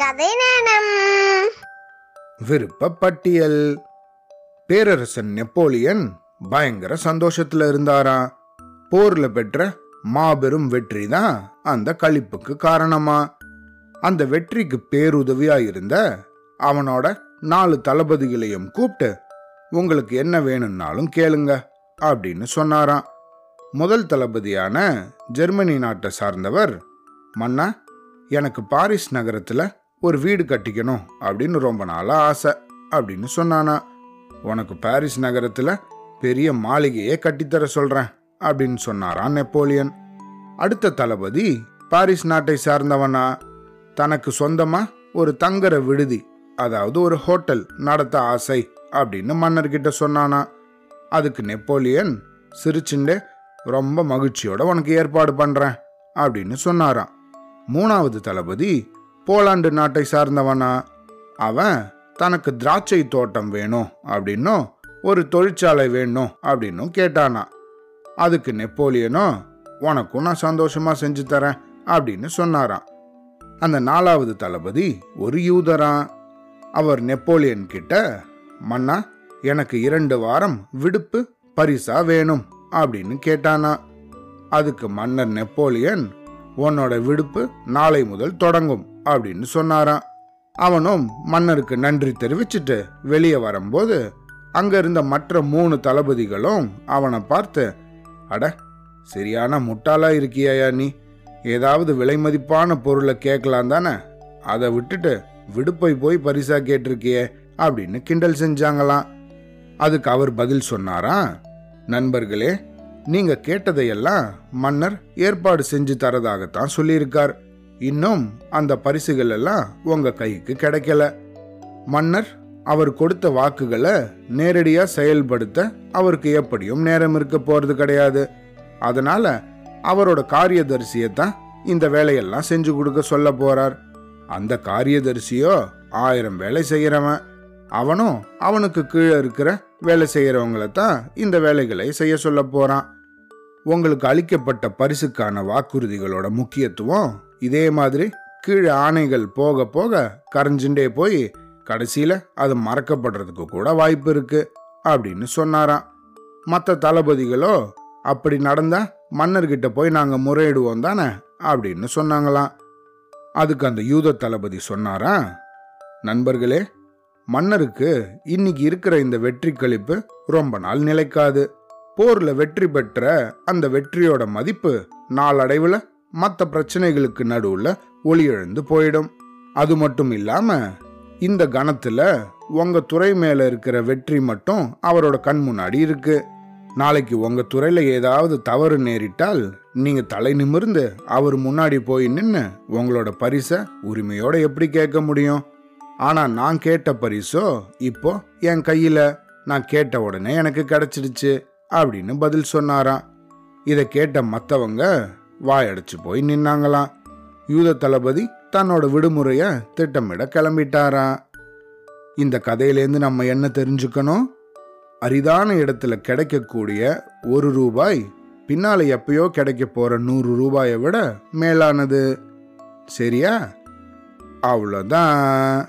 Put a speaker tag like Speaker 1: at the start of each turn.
Speaker 1: கதை நேரம்
Speaker 2: விருப்பப்பட்டியல். பேரரசன் நெப்போலியன் பயங்கர சந்தோஷத்துல இருந்தாராம் போர்ல பெற்ற மாபெரும் வெற்றி தான் அந்த களிப்புக்கு காரணமா? அந்த வெற்றிக்கு பேருதவியா இருந்த அவனோட நாலு தளபதிகளையும் கூப்பிட்டு உங்களுக்கு என்ன வேணும்னாலும் கேளுங்க அப்படின்னு சொன்னாராம். முதல் தளபதியான ஜெர்மனி நாட்டை சார்ந்தவர் மன்னா எனக்கு பாரிஸ் நகரத்துல ஒரு வீடு கட்டிக்கணும் அப்படின்னு ரொம்ப நாளாக ஆசை அப்படின்னு சொன்னானா. உனக்கு பாரிஸ் நகரத்தில் பெரிய மாளிகையே கட்டித்தர சொல்கிறேன் அப்படின்னு சொன்னாராம் நெப்போலியன். அடுத்த தளபதி பாரிஸ் நாட்டை சார்ந்தவனா. தனக்கு சொந்தமாக ஒரு தங்குற விடுதி அதாவது ஒரு ஹோட்டல் நடத்த ஆசை அப்படின்னு மன்னர்கிட்ட சொன்னானா. அதுக்கு நெப்போலியன் சிரிச்சுண்டு ரொம்ப மகிழ்ச்சியோட உனக்கு ஏற்பாடு பண்ணுறேன் அப்படின்னு சொன்னாராம். மூணாவது தளபதி போலாண்டு நாட்டை சார்ந்தவனா? அவன் தனக்கு திராட்சை தோட்டம் வேணும் அப்படின்னும் ஒரு தொழிற்சாலை வேணும் அப்படின்னும் கேட்டானா. அதுக்கு நெப்போலியனும் உனக்கும் நான் சந்தோஷமா செஞ்சு தரேன் அப்படின்னு சொன்னாராம். அந்த நாலாவது தளபதி ஒரு யூதரான் அவர் நெப்போலியன் கிட்ட மன்னா எனக்கு இரண்டு வாரம் விடுப்பு பரிசா வேணும் அப்படின்னு கேட்டானா. அதுக்கு மன்னர் நெப்போலியன் உன்னோட விடுப்பு நாளை முதல் தொடங்கும் அப்படின்னு சொன்னாராம். அவனும் மன்னருக்கு நன்றி தெரிவிச்சுட்டு வெளியே வரும்போது அங்க இருந்த மற்ற மூணு தளபதிகளும் அவனை பார்த்து அட சரியான முட்டாளா இருக்கியா நீ? ஏதாவது விலை மதிப்பான பொருளை கேட்கலாம் தானே? அதை விட்டுட்டு விடுப்பை போய் பரிசா கேட்டிருக்கியே அப்படின்னு கிண்டல் செஞ்சாங்களாம். அதுக்கு அவர் பதில் சொன்னாரா நண்பர்களே நீங்க கேட்டதையெல்லாம் மன்னர் ஏற்பாடு செஞ்சு தரதாகத்தான் சொல்லியிருக்கார். இன்னும் அந்த பரிசுகள் எல்லாம் உங்க கைக்கு கிடைக்கல. மன்னர் அவர் கொடுத்த வாக்குகளை நேரடியா செயல்படுத்த அவருக்கு எப்படியும் நேரம் இருக்க போறது கிடையாது. அதனால அவரோட காரியதரிசியை தான் இந்த வேலையெல்லாம் செஞ்சு கொடுக்க சொல்ல போறார். அந்த காரியதரிசியோ ஆயிரம் வேலை செய்யறவன். அவனும் அவனுக்கு கீழே இருக்கிற வேலை செய்யறவங்கள தான் இந்த வேலைகளை செய்ய சொல்ல போறான். உங்களுக்கு அளிக்கப்பட்ட பரிசுக்கான வாக்குறுதிகளோட முக்கியத்துவம் இதே மாதிரி கீழே ஆணைகள் போக போக கரைஞ்சுட்டே போய் கடைசியில் அது மறக்கப்படுறதுக்கு கூட வாய்ப்பு இருக்கு அப்படின்னு சொன்னாராம். மற்ற தளபதிகளோ அப்படி நடந்தா மன்னர்கிட்ட போய் நாங்கள் முறையிடுவோம் தானே அப்படின்னு சொன்னாங்களாம். அதுக்கு அந்த யூத தளபதி சொன்னாரா நண்பர்களே மன்னருக்கு இன்னைக்கு இருக்கிற இந்த வெற்றி கழிப்பு ரொம்ப நாள் நிலைக்காது. போர்ல வெற்றி பெற்ற அந்த வெற்றியோட மதிப்பு நாளடைவில் மற்ற பிரச்சனைகளுக்கு நடுவில் ஒளி எழுந்து போயிடும். அது மட்டும் இல்லாமல் இந்த கணத்தில் உங்கள் துறை மேலே இருக்கிற வெற்றி மட்டும் அவரோட கண் முன்னாடி இருக்கு. நாளைக்கு உங்கள் துறையில் ஏதாவது தவறு நேரிட்டால் நீங்கள் தலை நிமிர்ந்து அவர் முன்னாடி போய் நின்று உங்களோட பரிசை உரிமையோட எப்படி கேட்க முடியும்? ஆனால் நான் கேட்ட பரிசோ இப்போ என் கையில். நான் கேட்ட உடனே எனக்கு கிடச்சிடுச்சு அப்படின்னு பதில் சொன்னாராம். இதை கேட்ட மற்றவங்க வாயடைச்சு போய் நின்னாங்களாம். யூத தளபதி தன்னோட விடுமுறைய திட்டமிட கிளம்பிட்டாராம். இந்த கதையிலேருந்து நம்ம என்ன தெரிஞ்சுக்கணும்? அரிதான இடத்துல கிடைக்கக்கூடிய ஒரு ரூபாய் பின்னால எப்பயோ கிடைக்க போற நூறு ரூபாயை விட மேலானது. சரியா? அவ்வளோதான்.